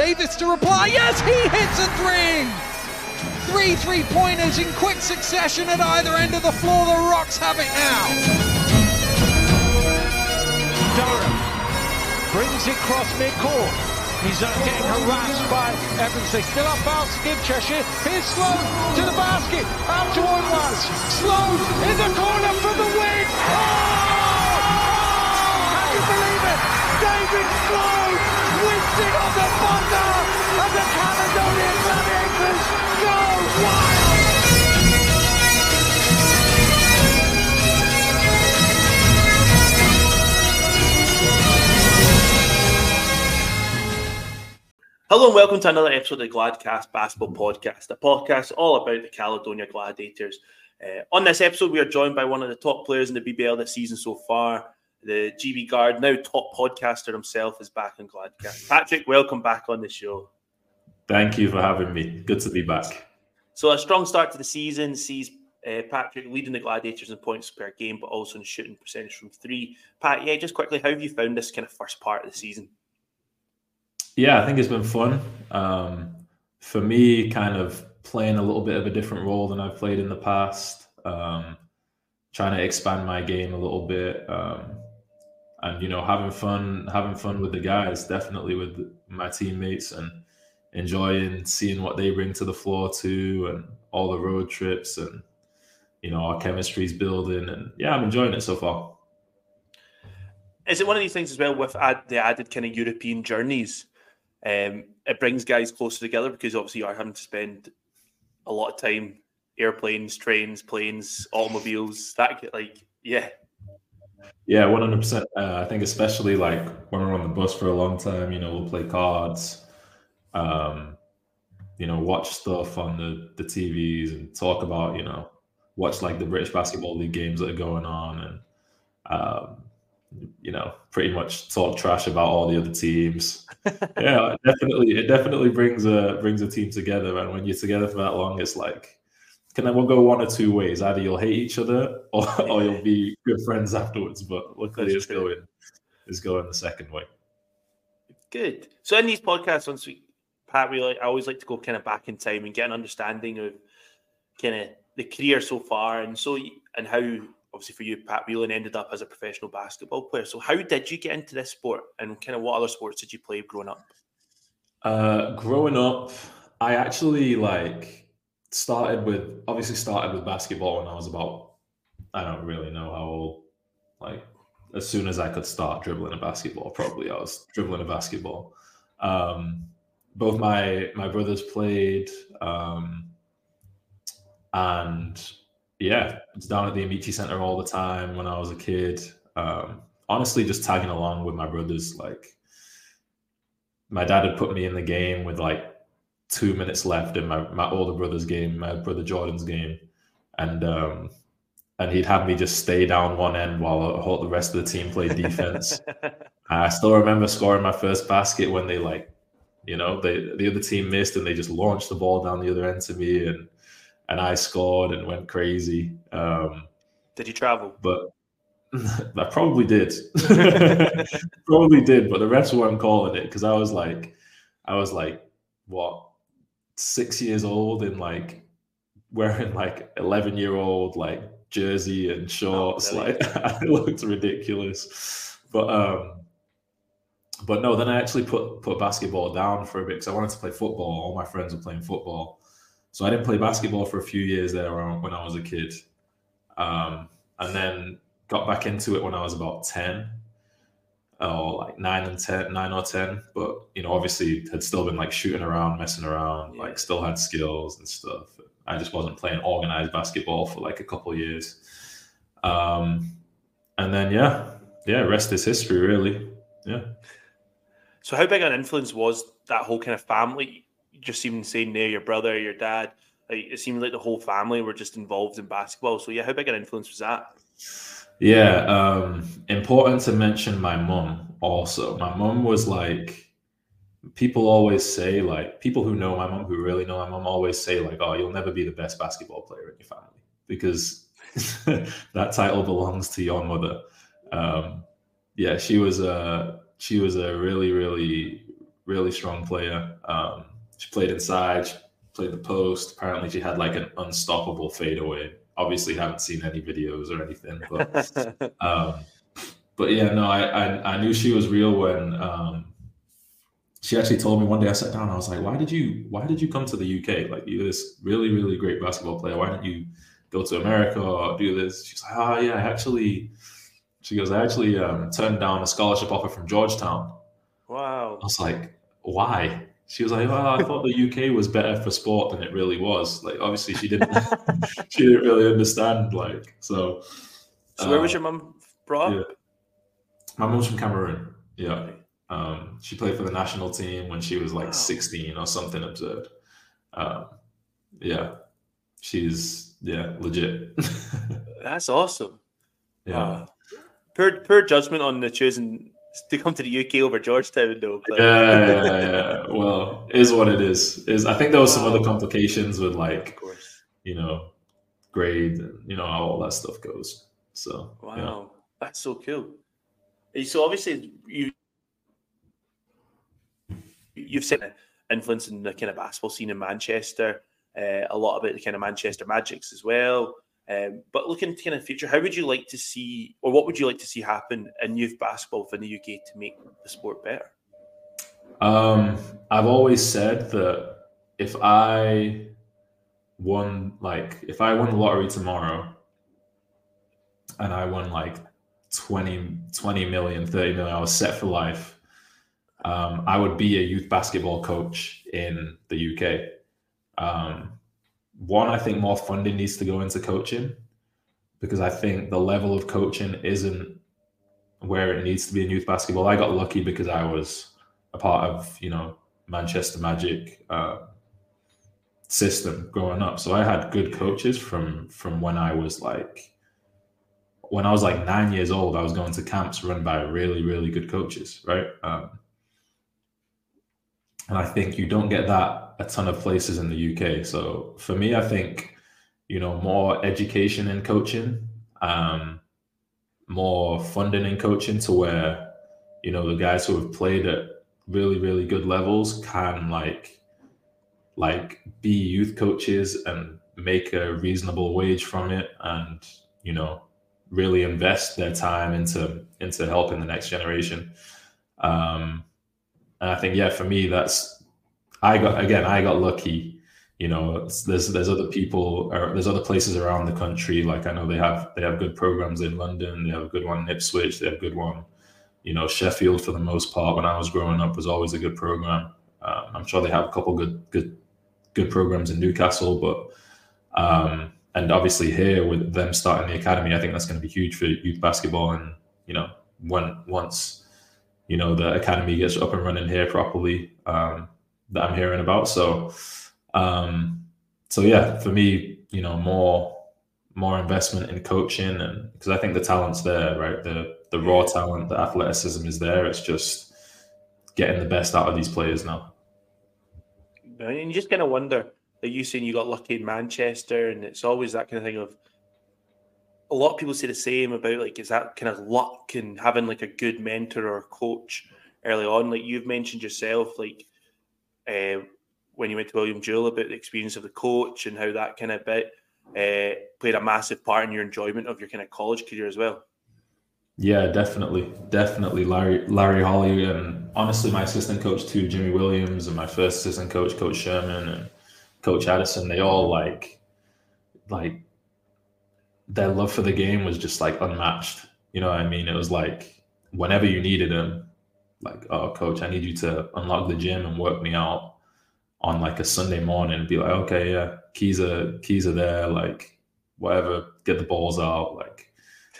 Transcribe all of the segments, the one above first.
Davis to reply. Yes, he hits a three. Three three pointers in quick succession at either end of the floor. The Rocks have it now. Durham brings it cross midcourt. He's getting harassed by Evans. They still have fouls to give Cheshire. Here's Sloan to the basket. Out to Oilers. Sloan in the corner for the win. Oh! Can you believe it? David wins it on the. And the Caledonian Gladiators go wild. Hello and welcome to another episode of the Gladcast Basketball Podcast, a podcast all about the Caledonia Gladiators. Uh, on this episode, we are joined by one of the top players in the BBL this season so far, the GB guard, now top podcaster himself, is back in Gladcast. Patrick, welcome back on the show. Thank you for having me. Good to be back. So, a strong start to the season sees uh, Patrick leading the Gladiators in points per game, but also in shooting percentage from three. Pat, yeah, just quickly, how have you found this kind of first part of the season? Yeah, I think it's been fun. Um, for me, kind of playing a little bit of a different role than I've played in the past, um, trying to expand my game a little bit, um, and you know, having fun, having fun with the guys, definitely with my teammates, and enjoying seeing what they bring to the floor too, and all the road trips, and you know, our chemistry's building, and yeah, I'm enjoying it so far. Is it one of these things as well with add, the added kind of European journeys? Um, it brings guys closer together because obviously you are having to spend a lot of time airplanes, trains, planes, automobiles. That like yeah, yeah, one hundred percent. I think especially like when we're on the bus for a long time, you know, we'll play cards, um, you know, watch stuff on the the TVs and talk about you know watch like the British Basketball League games that are going on and. Um, you know, pretty much talk trash about all the other teams. yeah, it definitely, it definitely brings a brings a team together. And when you're together for that long, it's like, can I will go one or two ways. Either you'll hate each other, or, or you'll be good friends afterwards. But luckily, it's going it's going the second way. Good. So in these podcasts, once we Pat, we like I always like to go kind of back in time and get an understanding of kind of the career so far, and so and how obviously for you, Pat Whelan ended up as a professional basketball player. So how did you get into this sport and kind of what other sports did you play growing up? Uh, growing up, I actually like started with obviously started with basketball when I was about I don't really know how old. Like as soon as I could start dribbling a basketball, probably I was dribbling a basketball. Um, both my my brothers played, um, and yeah, it's down at the Amaechi Center all the time when I was a kid. Um, honestly, just tagging along with my brothers. Like, my dad had put me in the game with like two minutes left in my, my older brother's game, my brother Jordan's game, and um, and he'd have me just stay down one end while the rest of the team played defense. I still remember scoring my first basket when they like, you know, they the other team missed and they just launched the ball down the other end to me and and I scored and went crazy. Um, did you travel? But I probably did. probably did, but the refs weren't calling it because I was like, I was like, what, six years old and like wearing like eleven year old like jersey and shorts. Oh, like I looked ridiculous. But um, but no, then I actually put put basketball down for a bit because I wanted to play football. All my friends were playing football. So I didn't play basketball for a few years there when I was a kid, um, and then got back into it when I was about ten, or like nine and ten, nine or ten. But you know, obviously, had still been like shooting around, messing around, yeah. like still had skills and stuff. I just wasn't playing organized basketball for like a couple years. Um, and then yeah, yeah, rest is history, really. Yeah. So how big an influence was that whole kind of family? just even saying there, your brother, your dad, like, it seemed like the whole family were just involved in basketball. So yeah, how big an influence was that? Yeah, um, important to mention my mom also. My mom was like people always say like people who know my mom, who really know my mom, always say like, "Oh, you'll never be the best basketball player in your family because that title belongs to your mother." Um, yeah, she was a she was a really, really, really strong player. Um, she played inside, she played the post. Apparently, she had like an unstoppable fadeaway. Obviously, haven't seen any videos or anything, but um, but yeah, no, I, I, I knew she was real when um, she actually told me one day. I sat down, I was like, "Why did you Why did you come to the UK? Like, you're this really, really great basketball player. Why didn't you go to America or do this?" She's like, "Oh yeah, I actually." She goes, "I actually um, turned down a scholarship offer from Georgetown." Wow. I was like, "Why?" She was like, "Well, I thought the UK was better for sport than it really was." Like, obviously, she didn't. she didn't really understand. Like, so. So, where was uh, your mum from? yeah. My mom's from Cameroon. Yeah. Um, she played for the national team when she was like wow. 16 or something absurd. Um, yeah. She's yeah, legit. That's awesome. Yeah. Uh, Per poor judgment on the choosing to come to the UK over Georgetown though. But... Yeah, yeah, yeah. Well, is what it is. Is I think there was some other complications with like of course, you know, grade and you know how all that stuff goes. So Wow. Yeah. That's so cool. So obviously you you've seen influence in the kind of basketball scene in Manchester, uh, a lot about the kind of Manchester Magics as well. Um, but looking to kind of future, how would you like to see, or what would you like to see happen in youth basketball within the UK to make the sport better? Um, I've always said that if I won, like, if I won the lottery tomorrow and I won like 20, 20 million, 30 million, I was set for life. Um, I would be a youth basketball coach in the UK. Um, one, I think more funding needs to go into coaching because I think the level of coaching isn't where it needs to be in youth basketball. I got lucky because I was a part of, you know, Manchester Magic uh, system growing up. So I had good coaches from from when I was like when I was like nine years old. I was going to camps run by really really good coaches, right? Um, and I think you don't get that a ton of places in the UK. So for me, I think you know more education and coaching, um, more funding in coaching, to where you know the guys who have played at really really good levels can like like be youth coaches and make a reasonable wage from it, and you know really invest their time into into helping the next generation. Um, and I think, yeah, for me, that's I got again, I got lucky. You know, there's there's other people, or there's other places around the country. Like I know they have they have good programs in London. They have a good one in Ipswich. They have a good one. You know, Sheffield for the most part. When I was growing up, was always a good program. Um, I'm sure they have a couple good good good programs in Newcastle, but um, and obviously here with them starting the academy, I think that's going to be huge for youth basketball. And you know, when once you know the academy gets up and running here properly um, that I'm hearing about. So, um, so yeah, for me, you know, more more investment in coaching, and because I think the talent's there, right? The the raw talent, the athleticism is there. It's just getting the best out of these players now. And you just kind of wonder, like you saying, you got lucky in Manchester, and it's always that kind of thing of a lot of people say the same about like is that kind of luck and having like a good mentor or coach early on. Like you've mentioned yourself, like uh, when you went to William Jewell about the experience of the coach and how that kind of bit uh, played a massive part in your enjoyment of your kind of college career as well. Yeah, definitely, definitely. Larry Larry Holley and honestly, my assistant coach too, Jimmy Williams, and my first assistant coach, Coach Sherman, and Coach Addison. They all like like their love for the game was just like unmatched. You know what I mean? It was like whenever you needed them, like, oh, coach, I need you to unlock the gym and work me out on like a Sunday morning. Be like, okay, yeah, keys are keys are there. Like, whatever, get the balls out. Like,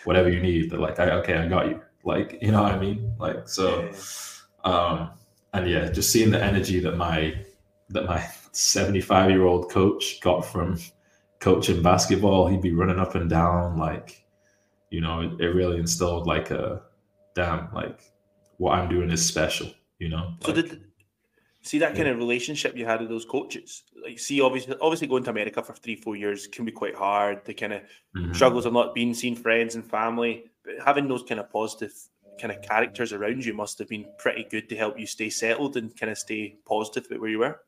whatever you need. They're like, okay, I got you. Like, you know what I mean? Like, so, um, and yeah, just seeing the energy that my that my 75 year old coach got from coaching basketball, he'd be running up and down. Like, you know, it, it really instilled like a damn, like what I'm doing is special, you know? So like, did see that kind of relationship you had with those coaches. Like, see, obviously, obviously going to America for three, four years can be quite hard. The kind of mm-hmm. struggles of not being seen friends and family, but having those kind of positive kind of characters around you must have been pretty good to help you stay settled and kind of stay positive about where you were.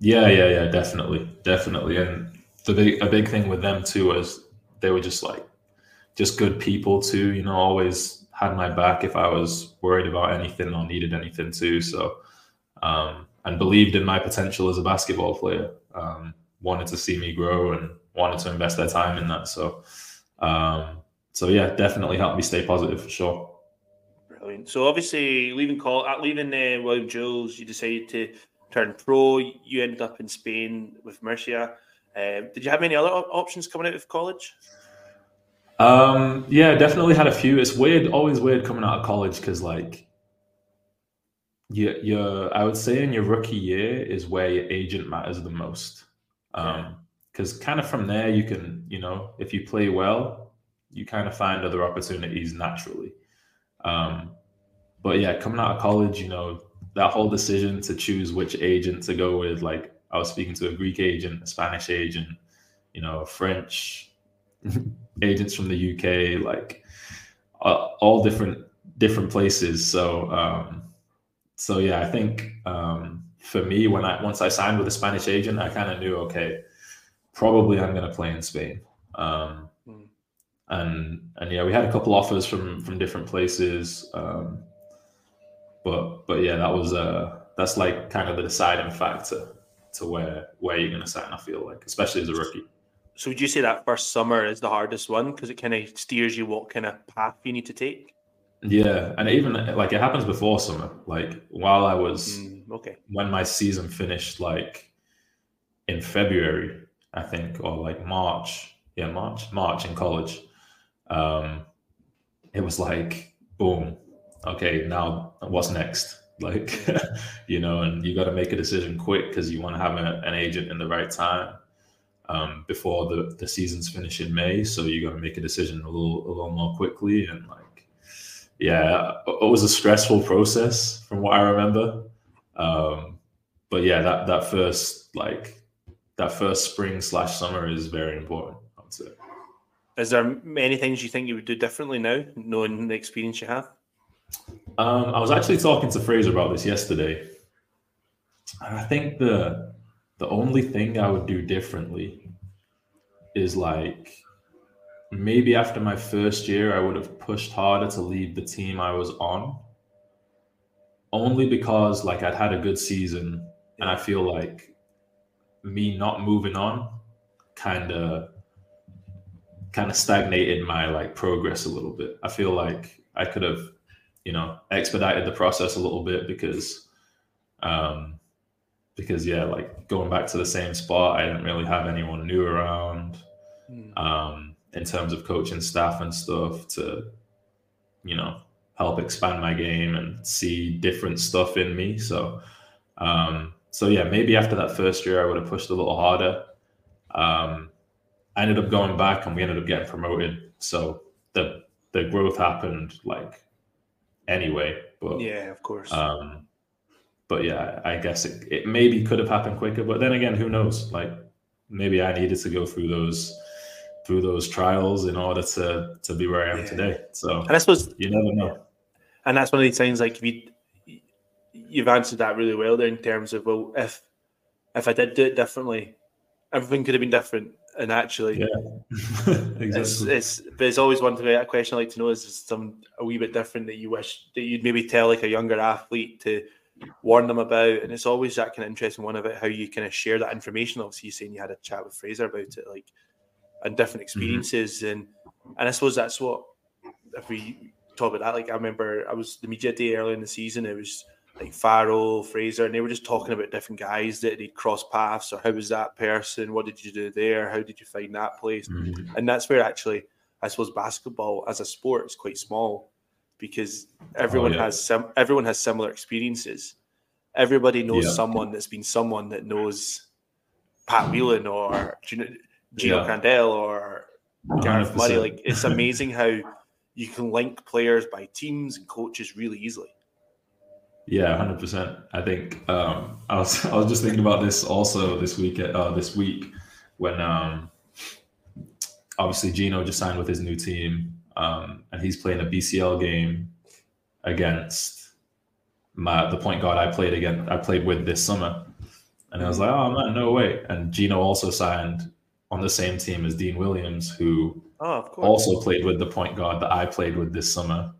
Yeah, yeah, yeah, definitely, definitely. And the big, a big thing with them too was they were just like, just good people too. You know, always had my back if I was worried about anything or needed anything too. So, um, and believed in my potential as a basketball player. Um, wanted to see me grow and wanted to invest their time in that. So, um, so yeah, definitely helped me stay positive for sure. Brilliant. So obviously, leaving call, at uh, leaving uh, William Jewell, you decided to turn pro. You ended up in Spain with Murcia. Um, did you have any other options coming out of college? Um, yeah, definitely had a few. It's weird, always weird coming out of college because like you your I would say in your rookie year is where your agent matters the most. Um, because kind of from there you can, you know, if you play well, you kind of find other opportunities naturally. Um, but yeah, coming out of college, you know, that whole decision to choose which agent to go with, like I was speaking to a Greek agent, a Spanish agent, you know, a French agents from the UK, like uh, all different different places. So um, so yeah, I think um, for me, when I once I signed with a Spanish agent, I kind of knew okay, probably I'm going to play in Spain. Um, mm. And and yeah, we had a couple offers from from different places. Um, but but yeah, that was uh that's like kind of the deciding factor to where where you're going to sign. I feel like, especially as a rookie. So would you say that first summer is the hardest one because it kind of steers you what kind of path you need to take? Yeah, and even like it happens before summer. Like while I was mm, okay when my season finished, like in February, I think, or like March. Yeah, March, March in college. Um, it was like boom. Okay, now what's next? Like, you know, and you got to make a decision quick because you want to have a, an agent in the right time um, before the, the season's finish in May. So you got to make a decision a little a little more quickly. And like, yeah, it was a stressful process from what I remember. Um, but yeah, that that first like that first spring slash summer is very important. I would say. Is there many things you think you would do differently now, knowing the experience you have? Um, I was actually talking to Fraser about this yesterday. And I think the the only thing I would do differently is like maybe after my first year, I would have pushed harder to leave the team I was on. Only because like I'd had a good season and I feel like me not moving on kind of kind of stagnated my like progress a little bit. I feel like I could have, you know, expedited the process a little bit because um because yeah, like going back to the same spot, I didn't really have anyone new around mm. um, in terms of coaching staff and stuff to, you know, help expand my game and see different stuff in me. So, um, so yeah, maybe after that first year, I would have pushed a little harder. Um, I ended up going back, and we ended up getting promoted. So the the growth happened like anyway. But yeah, of course. Um, but yeah, I guess it, it maybe could have happened quicker. But then again, who knows? Like maybe I needed to go through those through those trials in order to to be where I am yeah. today. So and I suppose you never know. And that's one of these things like if you you've answered that really well there in terms of well if if I did do it differently, everything could have been different. And actually, yeah, exactly. It's, it's, but it's always one thing, a question I like to know is, is some a wee bit different that you wish that you'd maybe tell like a younger athlete to warn them about. And it's always that kind of interesting one about how you kind of share that information. Obviously, you saying you had a chat with Fraser about it, like and different mm-hmm. experiences, mm-hmm. and and I suppose that's what if we talk about that. Like I remember, I was the media day early in the season. It was like Farrell, Fraser, and they were just talking about different guys that they'd cross paths or how was that person? What did you do there? How did you find that place? Mm-hmm. And that's where actually, I suppose basketball as a sport is quite small because everyone oh, yeah. has some everyone has similar experiences. Everybody knows yeah. someone that's been someone that knows Pat Whelan or Gino, Gino yeah. Crandell or Gareth 100%. Murray. Like it's amazing how you can link players by teams and coaches really easily. Yeah, hundred percent. I think um, I was I was just thinking about this also this week uh, this week when um, obviously Gino just signed with his new team um, and he's playing a BCL game against my the point guard I played again I played with this summer, and I was like, oh man, no way. And Gino also signed on the same team as Dean Williams, who oh, also played with the point guard that I played with this summer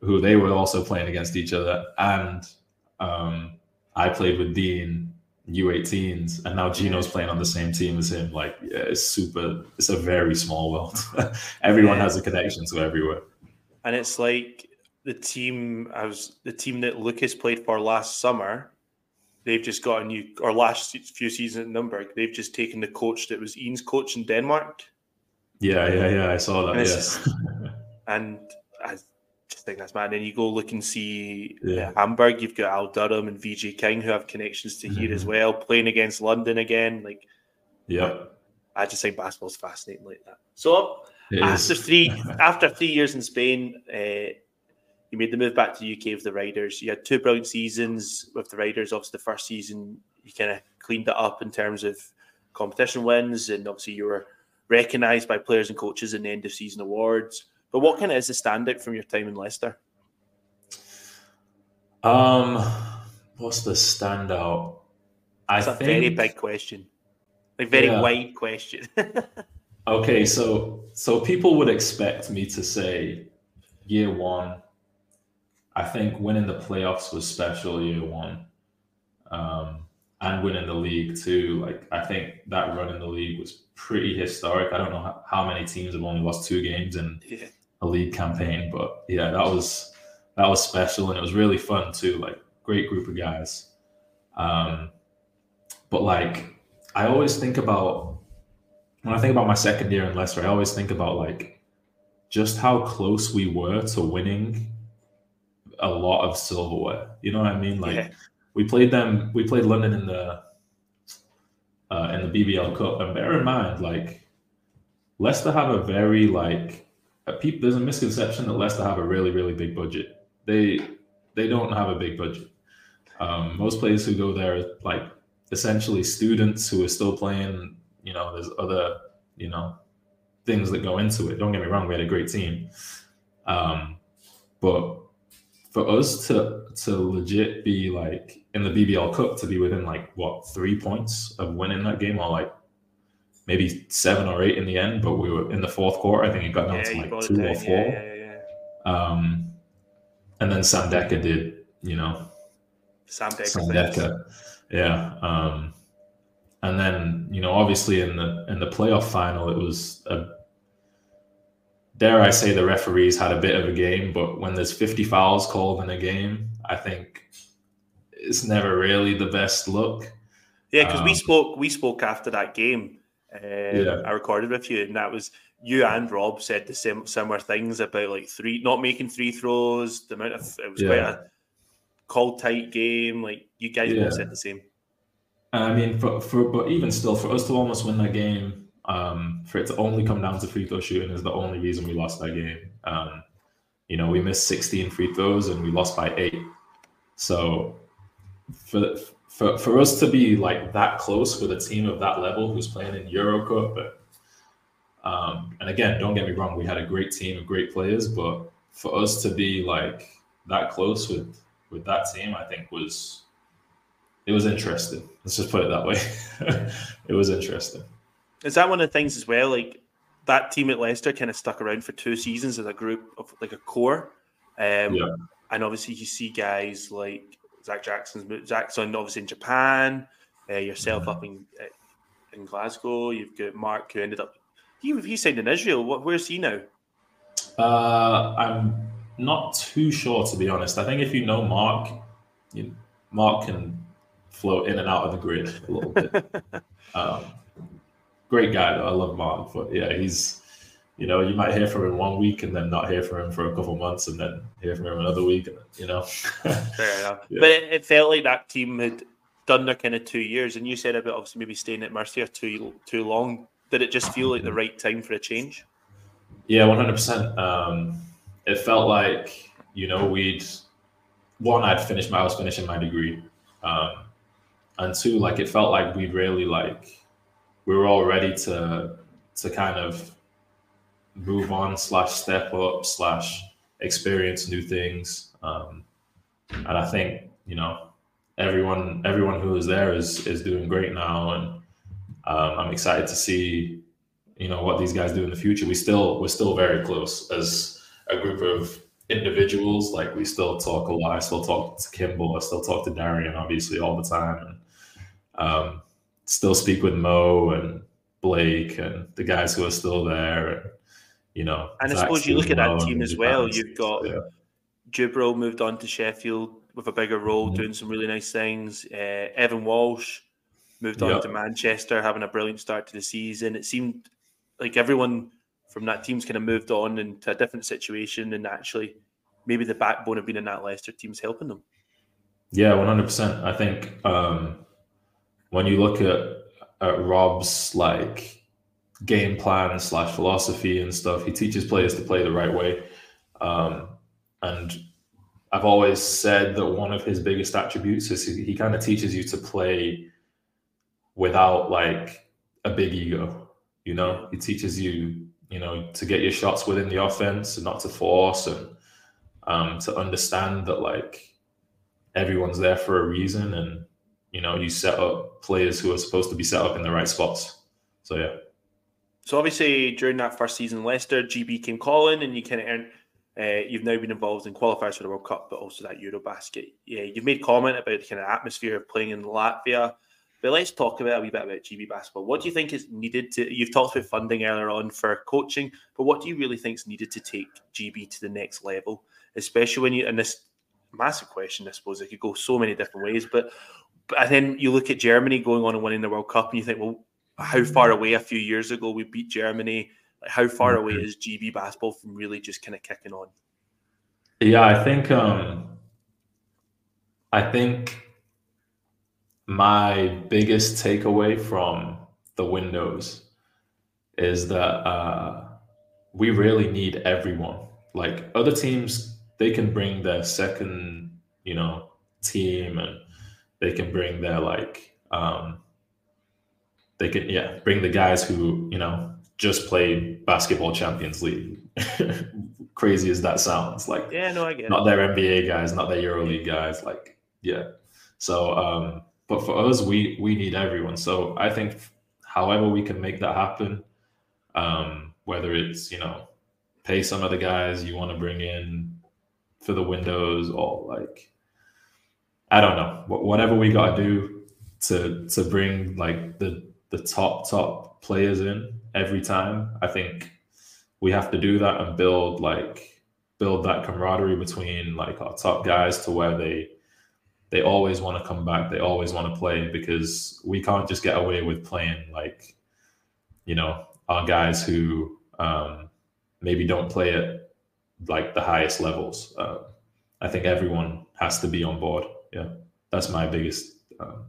who they were also playing against each other. And um, I played with Dean U18s, and now Gino's playing on the same team as him. Like, yeah, it's super. It's a very small world. Everyone yeah. has a connection to everywhere. And it's like the team. I was the team that Lucas played for last summer. They've just got a new, or last few seasons at Nuremberg. They've just taken the coach that was Ian's coach in Denmark. Yeah, yeah, yeah. I saw that. And yes. and I just think that's mad. And then you go look and see yeah. Hamburg. You've got Al Durham and VJ King who have connections to here mm-hmm. as well, playing against London again. Like, yeah, I just think basketball's fascinating like that. So it after is. three after three years in Spain, uh, you made the move back to the UK with the Riders. You had two brilliant seasons with the Riders. Obviously, the first season you kind of cleaned it up in terms of competition wins, and obviously you were recognised by players and coaches in the end of season awards. But what kind of is the standout from your time in Leicester? Um, what's the standout? That's a think... very big question, like very yeah. wide question. okay, so so people would expect me to say year one. I think winning the playoffs was special year one, um, and winning the league too. Like I think that run in the league was pretty historic. I don't know how many teams have only lost two games in yeah a lead campaign. But yeah, that was that was special and it was really fun too. Like great group of guys. Um, but like I always think about when I think about my second year in Leicester, I always think about like just how close we were to winning a lot of silverware. You know what I mean? Like yeah. we played them, we played London in the uh, in the BBL Cup, and bear in mind, like Leicester have a very like there's a misconception that Leicester have a really, really big budget. They they don't have a big budget. Um, most players who go there are like essentially students who are still playing. You know, there's other you know things that go into it. Don't get me wrong, we had a great team, um, but for us to to legit be like in the BBL Cup to be within like what three points of winning that game or like maybe seven or eight in the end, but we were in the fourth quarter. I think it got down yeah, to like two or four. Yeah, yeah, um, and then Sam Dekker did, you know. Sam Dekker. Yeah. Um, and then you know, obviously in the in the playoff final, it was a dare I say the referees had a bit of a game, but when there's 50 fouls called in a game, I think it's never really the best look. Yeah, because um, we spoke we spoke after that game um, yeah. I recorded with you, and that was you and Rob said the same similar things about like three not making three throws. The amount of it was yeah. quite a cold tight game. Like you guys yeah. both said the same. I mean, for, for but even still, for us to almost win that game, um, for it to only come down to free throw shooting is the only reason we lost that game. Um, you know, we missed 16 free throws and we lost by eight. So for for for us to be like that close with a team of that level who's playing in Euro Cup, but um, and again, don't get me wrong, we had a great team of great players, but for us to be like that close with with that team, I think was it was interesting. Let's just put it that way. it was interesting. Is that one of the things as well? Like that team at Leicester kind of stuck around for two seasons as a group of like a core. Um, yeah. And obviously, you see guys like Zach Jackson's Jackson, obviously in Japan. Uh, yourself up in uh, in Glasgow. You've got Mark who ended up he he signed in Israel. What, where's he now? Uh, I'm not too sure to be honest. I think if you know Mark, you, Mark can float in and out of the grid a little bit. um, great guy though. I love Mark, but yeah, he's you know, you might hear from him one week and then not hear from him for a couple months and then hear from him another week, you know. Fair enough. Yeah. But it, it, felt like that team had done their kind of two years. And you said about obviously maybe staying at Murcia too too long. Did it just feel like the right time for a change? Yeah, 100%. Um, it felt like, you know, we'd one, I'd finished my, I was finishing my degree. Um, and two, like it felt like we really like, we were all ready to, to kind of move on slash step up slash experience new things. Um, and I think, you know, everyone, everyone who is there is, is doing great now. And um, I'm excited to see, you know, what these guys do in the future. We still, we're still very close as a group of individuals. Like we still talk a lot. I still talk to Kimball. I still talk to Darian, obviously, all the time, and um, still speak with Mo and Blake and the guys who are still there. You know, and I suppose you look at that team as well. You've got yeah. Jibril moved on to Sheffield with a bigger role, mm-hmm. doing some really nice things. Uh, Evan Walsh moved on yep. to Manchester, having a brilliant start to the season. It seemed like everyone from that team's kind of moved on into a different situation, and actually, maybe the backbone of being in that Leicester team's helping them. Yeah, one hundred percent. I think um, when you look at, at Rob's like game plan slash philosophy and stuff, he teaches players to play the right way. Um, and I've always said that one of his biggest attributes is he, he kind of teaches you to play without like a big ego. You know, he teaches you you know, to get your shots within the offense and not to force and um, to understand that like everyone's there for a reason and you know you set up players who are supposed to be set up in the right spots. So yeah. So obviously during that first season, Leicester GB came calling, and you kind of earned. Uh, you've now been involved in qualifiers for the World Cup, but also that Eurobasket. Yeah, you've made comment about the kind of atmosphere of playing in Latvia. But let's talk about a wee bit about GB basketball. What do you think is needed to? You've talked about funding earlier on for coaching, but what do you really think is needed to take GB to the next level? Especially when you and this massive question, I suppose it could go so many different ways. But, but then you look at Germany going on and winning the World Cup, and you think, well, how far away a few years ago we beat Germany? Like how far away mm-hmm. is GB basketball from really just kind of kicking on? Yeah, I think um I think my biggest takeaway from the windows is that uh, we really need everyone. Like other teams, they can bring their second, you know, team and they can bring their like, um, they can yeah bring the guys who you know just played basketball Champions League. Crazy as that sounds, like yeah, no, I get not it. their NBA guys, not their EuroLeague guys, like yeah. So um, but for us, we we need everyone. So I think, however we can make that happen, um, whether it's you know, pay some of the guys you want to bring in for the windows, or like, I don't know, whatever we got to do to to bring like the the top top players in every time. I think we have to do that and build like build that camaraderie between like our top guys to where they they always want to come back. They always want to play because we can't just get away with playing like, you know, our guys who um, maybe don't play at like the highest levels. Uh, I think everyone has to be on board. Yeah, that's my biggest um,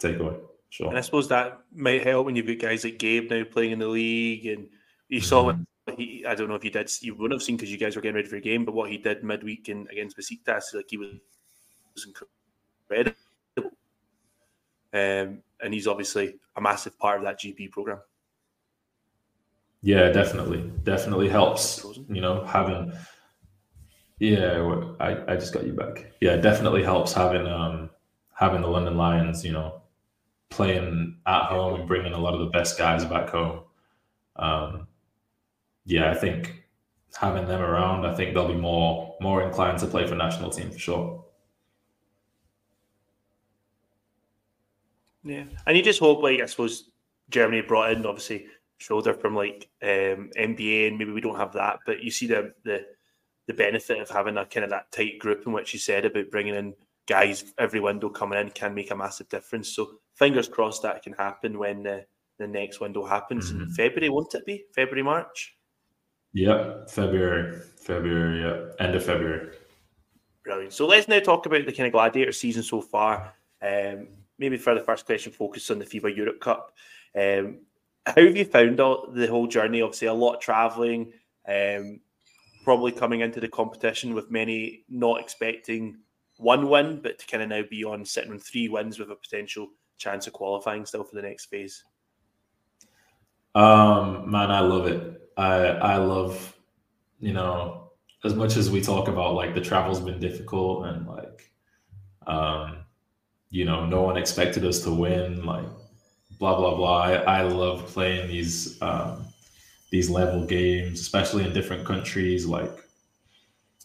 takeaway. Sure. And I suppose that might help when you've got guys like Gabe now playing in the league, and you saw mm-hmm. what he. I don't know if you did. You wouldn't have seen because you guys were getting ready for a game, but what he did midweek in against Besiktas, like he was, was incredible incredible. Um, and he's obviously a massive part of that GB program. Yeah, definitely, definitely helps. You know, having yeah, I, I just got you back. Yeah, definitely helps having um having the London Lions. You know, playing at home and bringing a lot of the best guys back home. Um, yeah, I think having them around, I think they'll be more more inclined to play for national team for sure. Yeah, and you just hope, like I suppose, Germany brought in obviously Schröder from like um, NBA, and maybe we don't have that, but you see the the the benefit of having a kind of that tight group in which you said about bringing in guys every window coming in can make a massive difference. So fingers crossed that can happen when the, the next window happens mm-hmm. in February, won't it be February March? Yeah, February, February, yeah, end of February. Brilliant. So let's now talk about the kind of gladiator season so far. Um, maybe for the first question, focus on the FIBA Europe Cup. Um, how have you found all, the whole journey? Obviously, a lot of traveling, um, probably coming into the competition with many not expecting one win, but to kind of now be on sitting on three wins with a potential chance of qualifying still for the next phase? Um, man, I love it. I I love, you know, as much as we talk about like the travel's been difficult and like, um, you know, no one expected us to win, like, blah blah blah. I, I love playing these um, these level games, especially in different countries, like,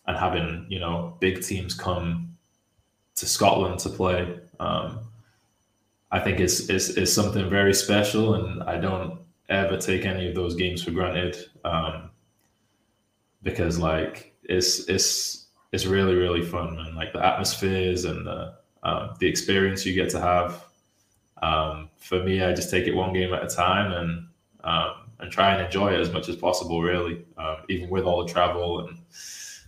and having you know big teams come to Scotland to play. Um, I think it's, it's, it's something very special, and I don't ever take any of those games for granted um, because like it's it's it's really really fun and like the atmospheres and the um, the experience you get to have. Um, for me, I just take it one game at a time and um, and try and enjoy it as much as possible. Really, um, even with all the travel and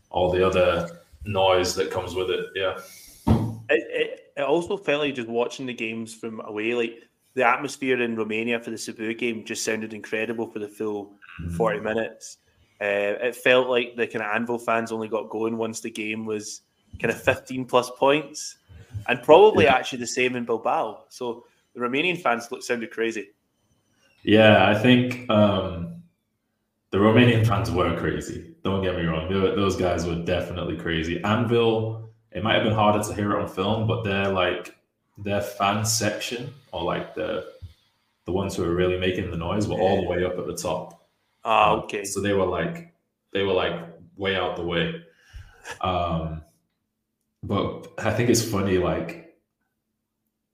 all the other noise that comes with it. Yeah. It, it, it also felt like just watching the games from away, like the atmosphere in Romania for the Sibiu game just sounded incredible for the full mm-hmm. 40 minutes. Uh, it felt like the kind of Anwil fans only got going once the game was kind of 15 plus points, and probably actually the same in Bilbao. So the Romanian fans looked sounded crazy. Yeah, I think um, the Romanian fans were crazy. Don't get me wrong; were, those guys were definitely crazy. Anwil it might have been harder to hear it on film, but they're like their fan section or like the the ones who are really making the noise were all the way up at the top. Ah, um, okay. So they were like they were like way out the way. Um, but I think it's funny, like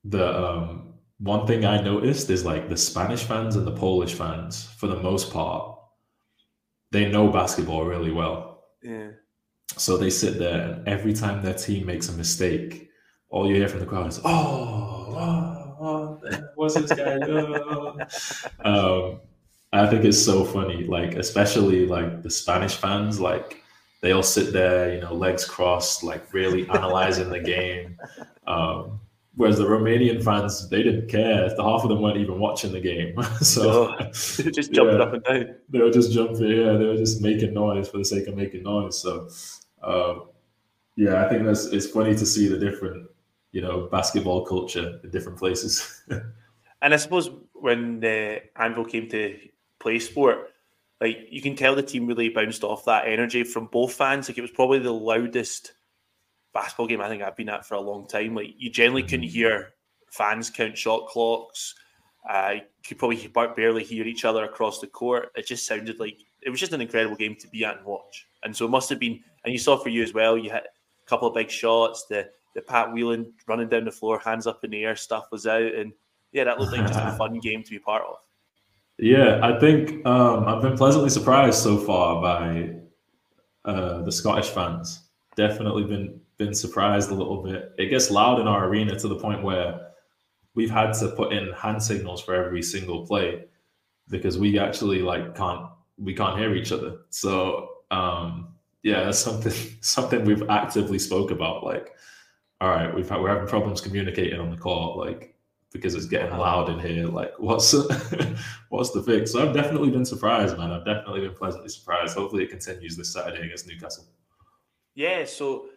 the um, one thing I noticed is like the Spanish fans and the Polish fans, for the most part, they know basketball really well. Yeah. So they sit there, and every time their team makes a mistake, all you hear from the crowd is, "Oh, oh, oh what's this guy doing?" um, I think it's so funny, like especially like the Spanish fans, like they all sit there, you know, legs crossed, like really analyzing the game. Um, whereas the Romanian fans, they didn't care. The half of them weren't even watching the game, so oh, just jumping yeah, up and down. They were just jumping, yeah, they were just making noise for the sake of making noise. So um, yeah, I think that's it's funny to see the different, you know, basketball culture in different places. and I suppose when the Anwil came to play sport, like you can tell the team really bounced off that energy from both fans. Like it was probably the loudest basketball game I think I've been at for a long time. Like you generally couldn't mm-hmm. hear fans count shot clocks. Uh, you could probably barely hear each other across the court. It just sounded like it was just an incredible game to be at and watch. And so it must have been and you saw for you as well, you had a couple of big shots. The the Pat Whelan running down the floor, hands up in the air stuff was out, and yeah, that looked like just a fun game to be part of. Yeah, I think um, I've been pleasantly surprised so far by uh, the Scottish fans. Definitely been been surprised a little bit. It gets loud in our arena to the point where we've had to put in hand signals for every single play because we actually like can't we can't hear each other. So um, yeah, that's something something we've actively spoke about. Like, all right, we've had, we're having problems communicating on the call, like because it's getting loud in here. Like, what's what's the fix? So I've definitely been surprised, man. I've definitely been pleasantly surprised. Hopefully, it continues this Saturday against Newcastle. Yeah. So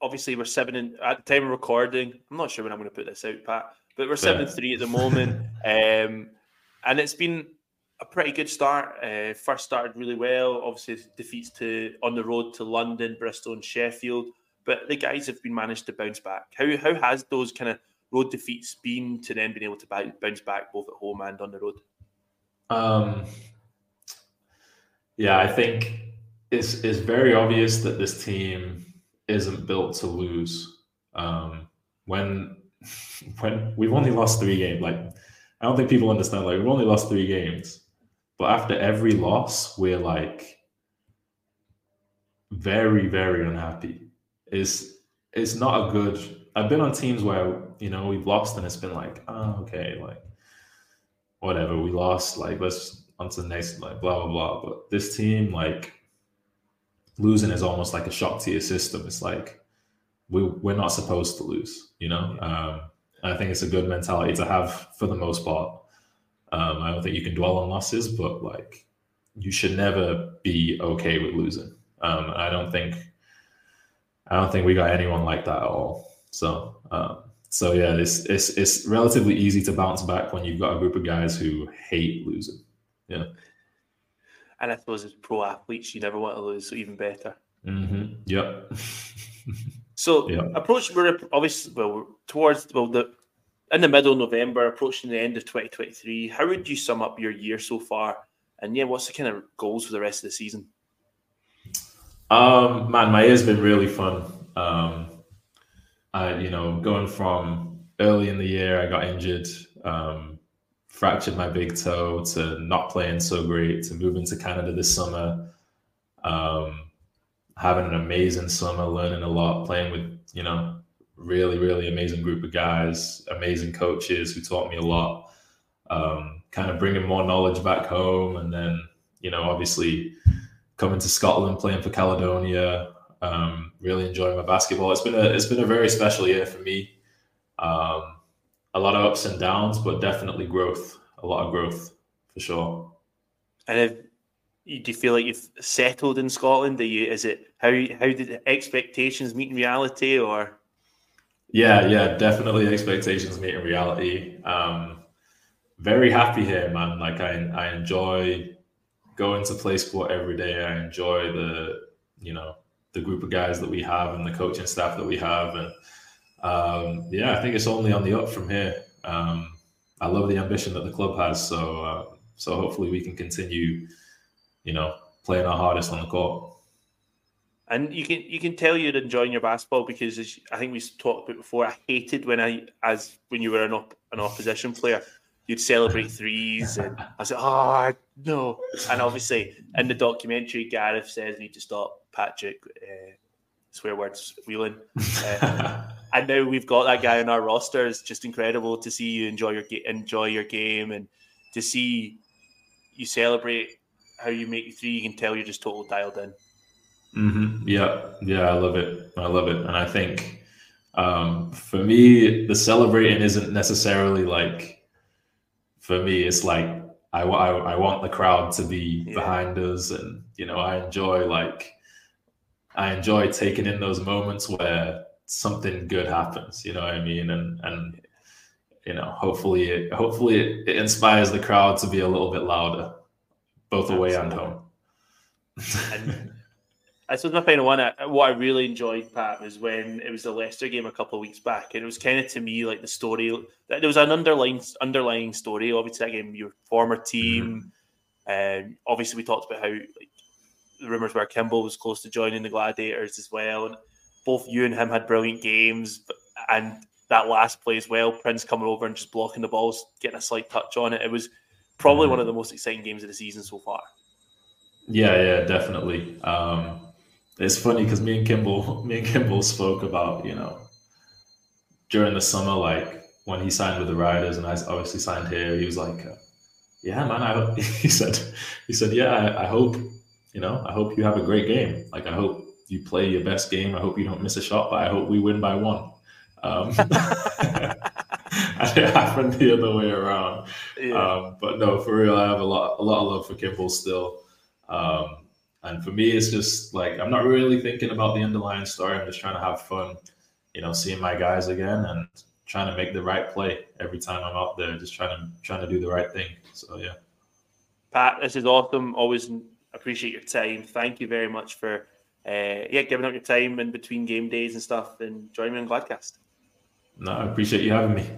obviously, we're seven in, at the time of recording. I'm not sure when I'm going to put this out, Pat, but we're seven three at the moment, um, and it's been a pretty good start. Uh, first started really well. Obviously, defeats to on the road to London, Bristol, and Sheffield. But the guys have been managed to bounce back. How how has those kind of road defeats been to then being able to bounce back both at home and on the road? Um, yeah, I think it's it's very obvious that this team isn't built to lose. Um, when when we've only lost three games, like I don't think people understand. Like we've only lost three games, but after every loss, we're like very, very unhappy. It's it's not a good. I've been on teams where you know we've lost and it's been like, oh, okay, like whatever, we lost. Like let's on to the next, like blah blah blah. But this team, like losing is almost like a shock to your system. It's like we we're not supposed to lose, you know. Um, I think it's a good mentality to have for the most part. Um, I don't think you can dwell on losses, but like you should never be okay with losing. Um, I don't think I don't think we got anyone like that at all. So, um, so yeah, it's it's it's relatively easy to bounce back when you've got a group of guys who hate losing. Yeah. And I suppose as pro athletes, you never want to lose, so even better. Mm-hmm. Yep. so yep. approach we're obviously well we're towards well the in the middle of November, approaching the end of 2023. How would you sum up your year so far? And yeah, what's the kind of goals for the rest of the season? Um, man, my year's been really fun. Um, I, you know, going from early in the year, I got injured, um, fractured my big toe, to not playing so great, to moving to Canada this summer, um, having an amazing summer, learning a lot, playing with, you know, really, really amazing group of guys, amazing coaches who taught me a lot. Um, kind of bringing more knowledge back home, and then you know, obviously coming to Scotland, playing for Caledonia, um, really enjoying my basketball. It's been a it's been a very special year for me. Um, a lot of ups and downs, but definitely growth. A lot of growth for sure. And if, do you feel like you've settled in Scotland? Do you? Is it how how did expectations meet in reality, or? Yeah, yeah, definitely expectations meet in reality. Um, very happy here, man. Like I I enjoy going to play sport every day. I enjoy the you know the group of guys that we have and the coaching staff that we have. And um, yeah, I think it's only on the up from here. Um, I love the ambition that the club has. So, uh, so hopefully we can continue, you know, playing our hardest on the court. And you can you can tell you're enjoying your basketball because I think we talked about before. I hated when I as when you were an op, an opposition player, you'd celebrate threes, and I said, "Oh no!" And obviously, in the documentary, Gareth says, we "Need to stop Patrick, uh, swear words Whelan. Uh, and now we've got that guy on our roster. It's just incredible to see you enjoy your ga- enjoy your game and to see you celebrate how you make three. You can tell you're just total dialed in. Mm-hmm. Yeah, yeah, I love it. I love it, and I think um, for me, the celebrating isn't necessarily like for me. It's like I, I, I want the crowd to be yeah. behind us, and you know, I enjoy like I enjoy taking in those moments where something good happens. You know what I mean? And and you know, hopefully, it, hopefully, it, it inspires the crowd to be a little bit louder, both away and home. and I suppose my final one, what I really enjoyed, Pat, was when it was the Leicester game a couple of weeks back, and it was kind of to me like the story. There was an underlying underlying story. Obviously, that game, your former team. Mm-hmm. Um, obviously, we talked about how like, the rumors were Kimbal was close to joining the Gladiators as well, and both you and him had brilliant games. And that last play as well, Prince coming over and just blocking the balls, getting a slight touch on it. It was probably mm-hmm. one of the most exciting games of the season so far. Yeah, yeah, definitely. Um, it's funny because me and Kimbal, me and Kimbal spoke about you know during the summer, like when he signed with the Riders, and I obviously signed here. He was like, uh, "Yeah, man," I he said, he said, "Yeah, I, I hope you know, I hope you have a great game. Like, I hope you play your best game. I hope you don't miss a shot, but I hope we win by one. Um, it happened the other way around. Yeah. Um, but no, for real, I have a lot, a lot of love for Kimbal still. Um, and for me, it's just like I'm not really thinking about the underlying story. I'm just trying to have fun, you know, seeing my guys again and trying to make the right play every time I'm out there. Just trying to trying to do the right thing. So yeah. Pat, this is awesome. Always appreciate your time. Thank you very much for uh, yeah giving up your time in between game days and stuff and joining me on Gladcast. No, I appreciate you having me.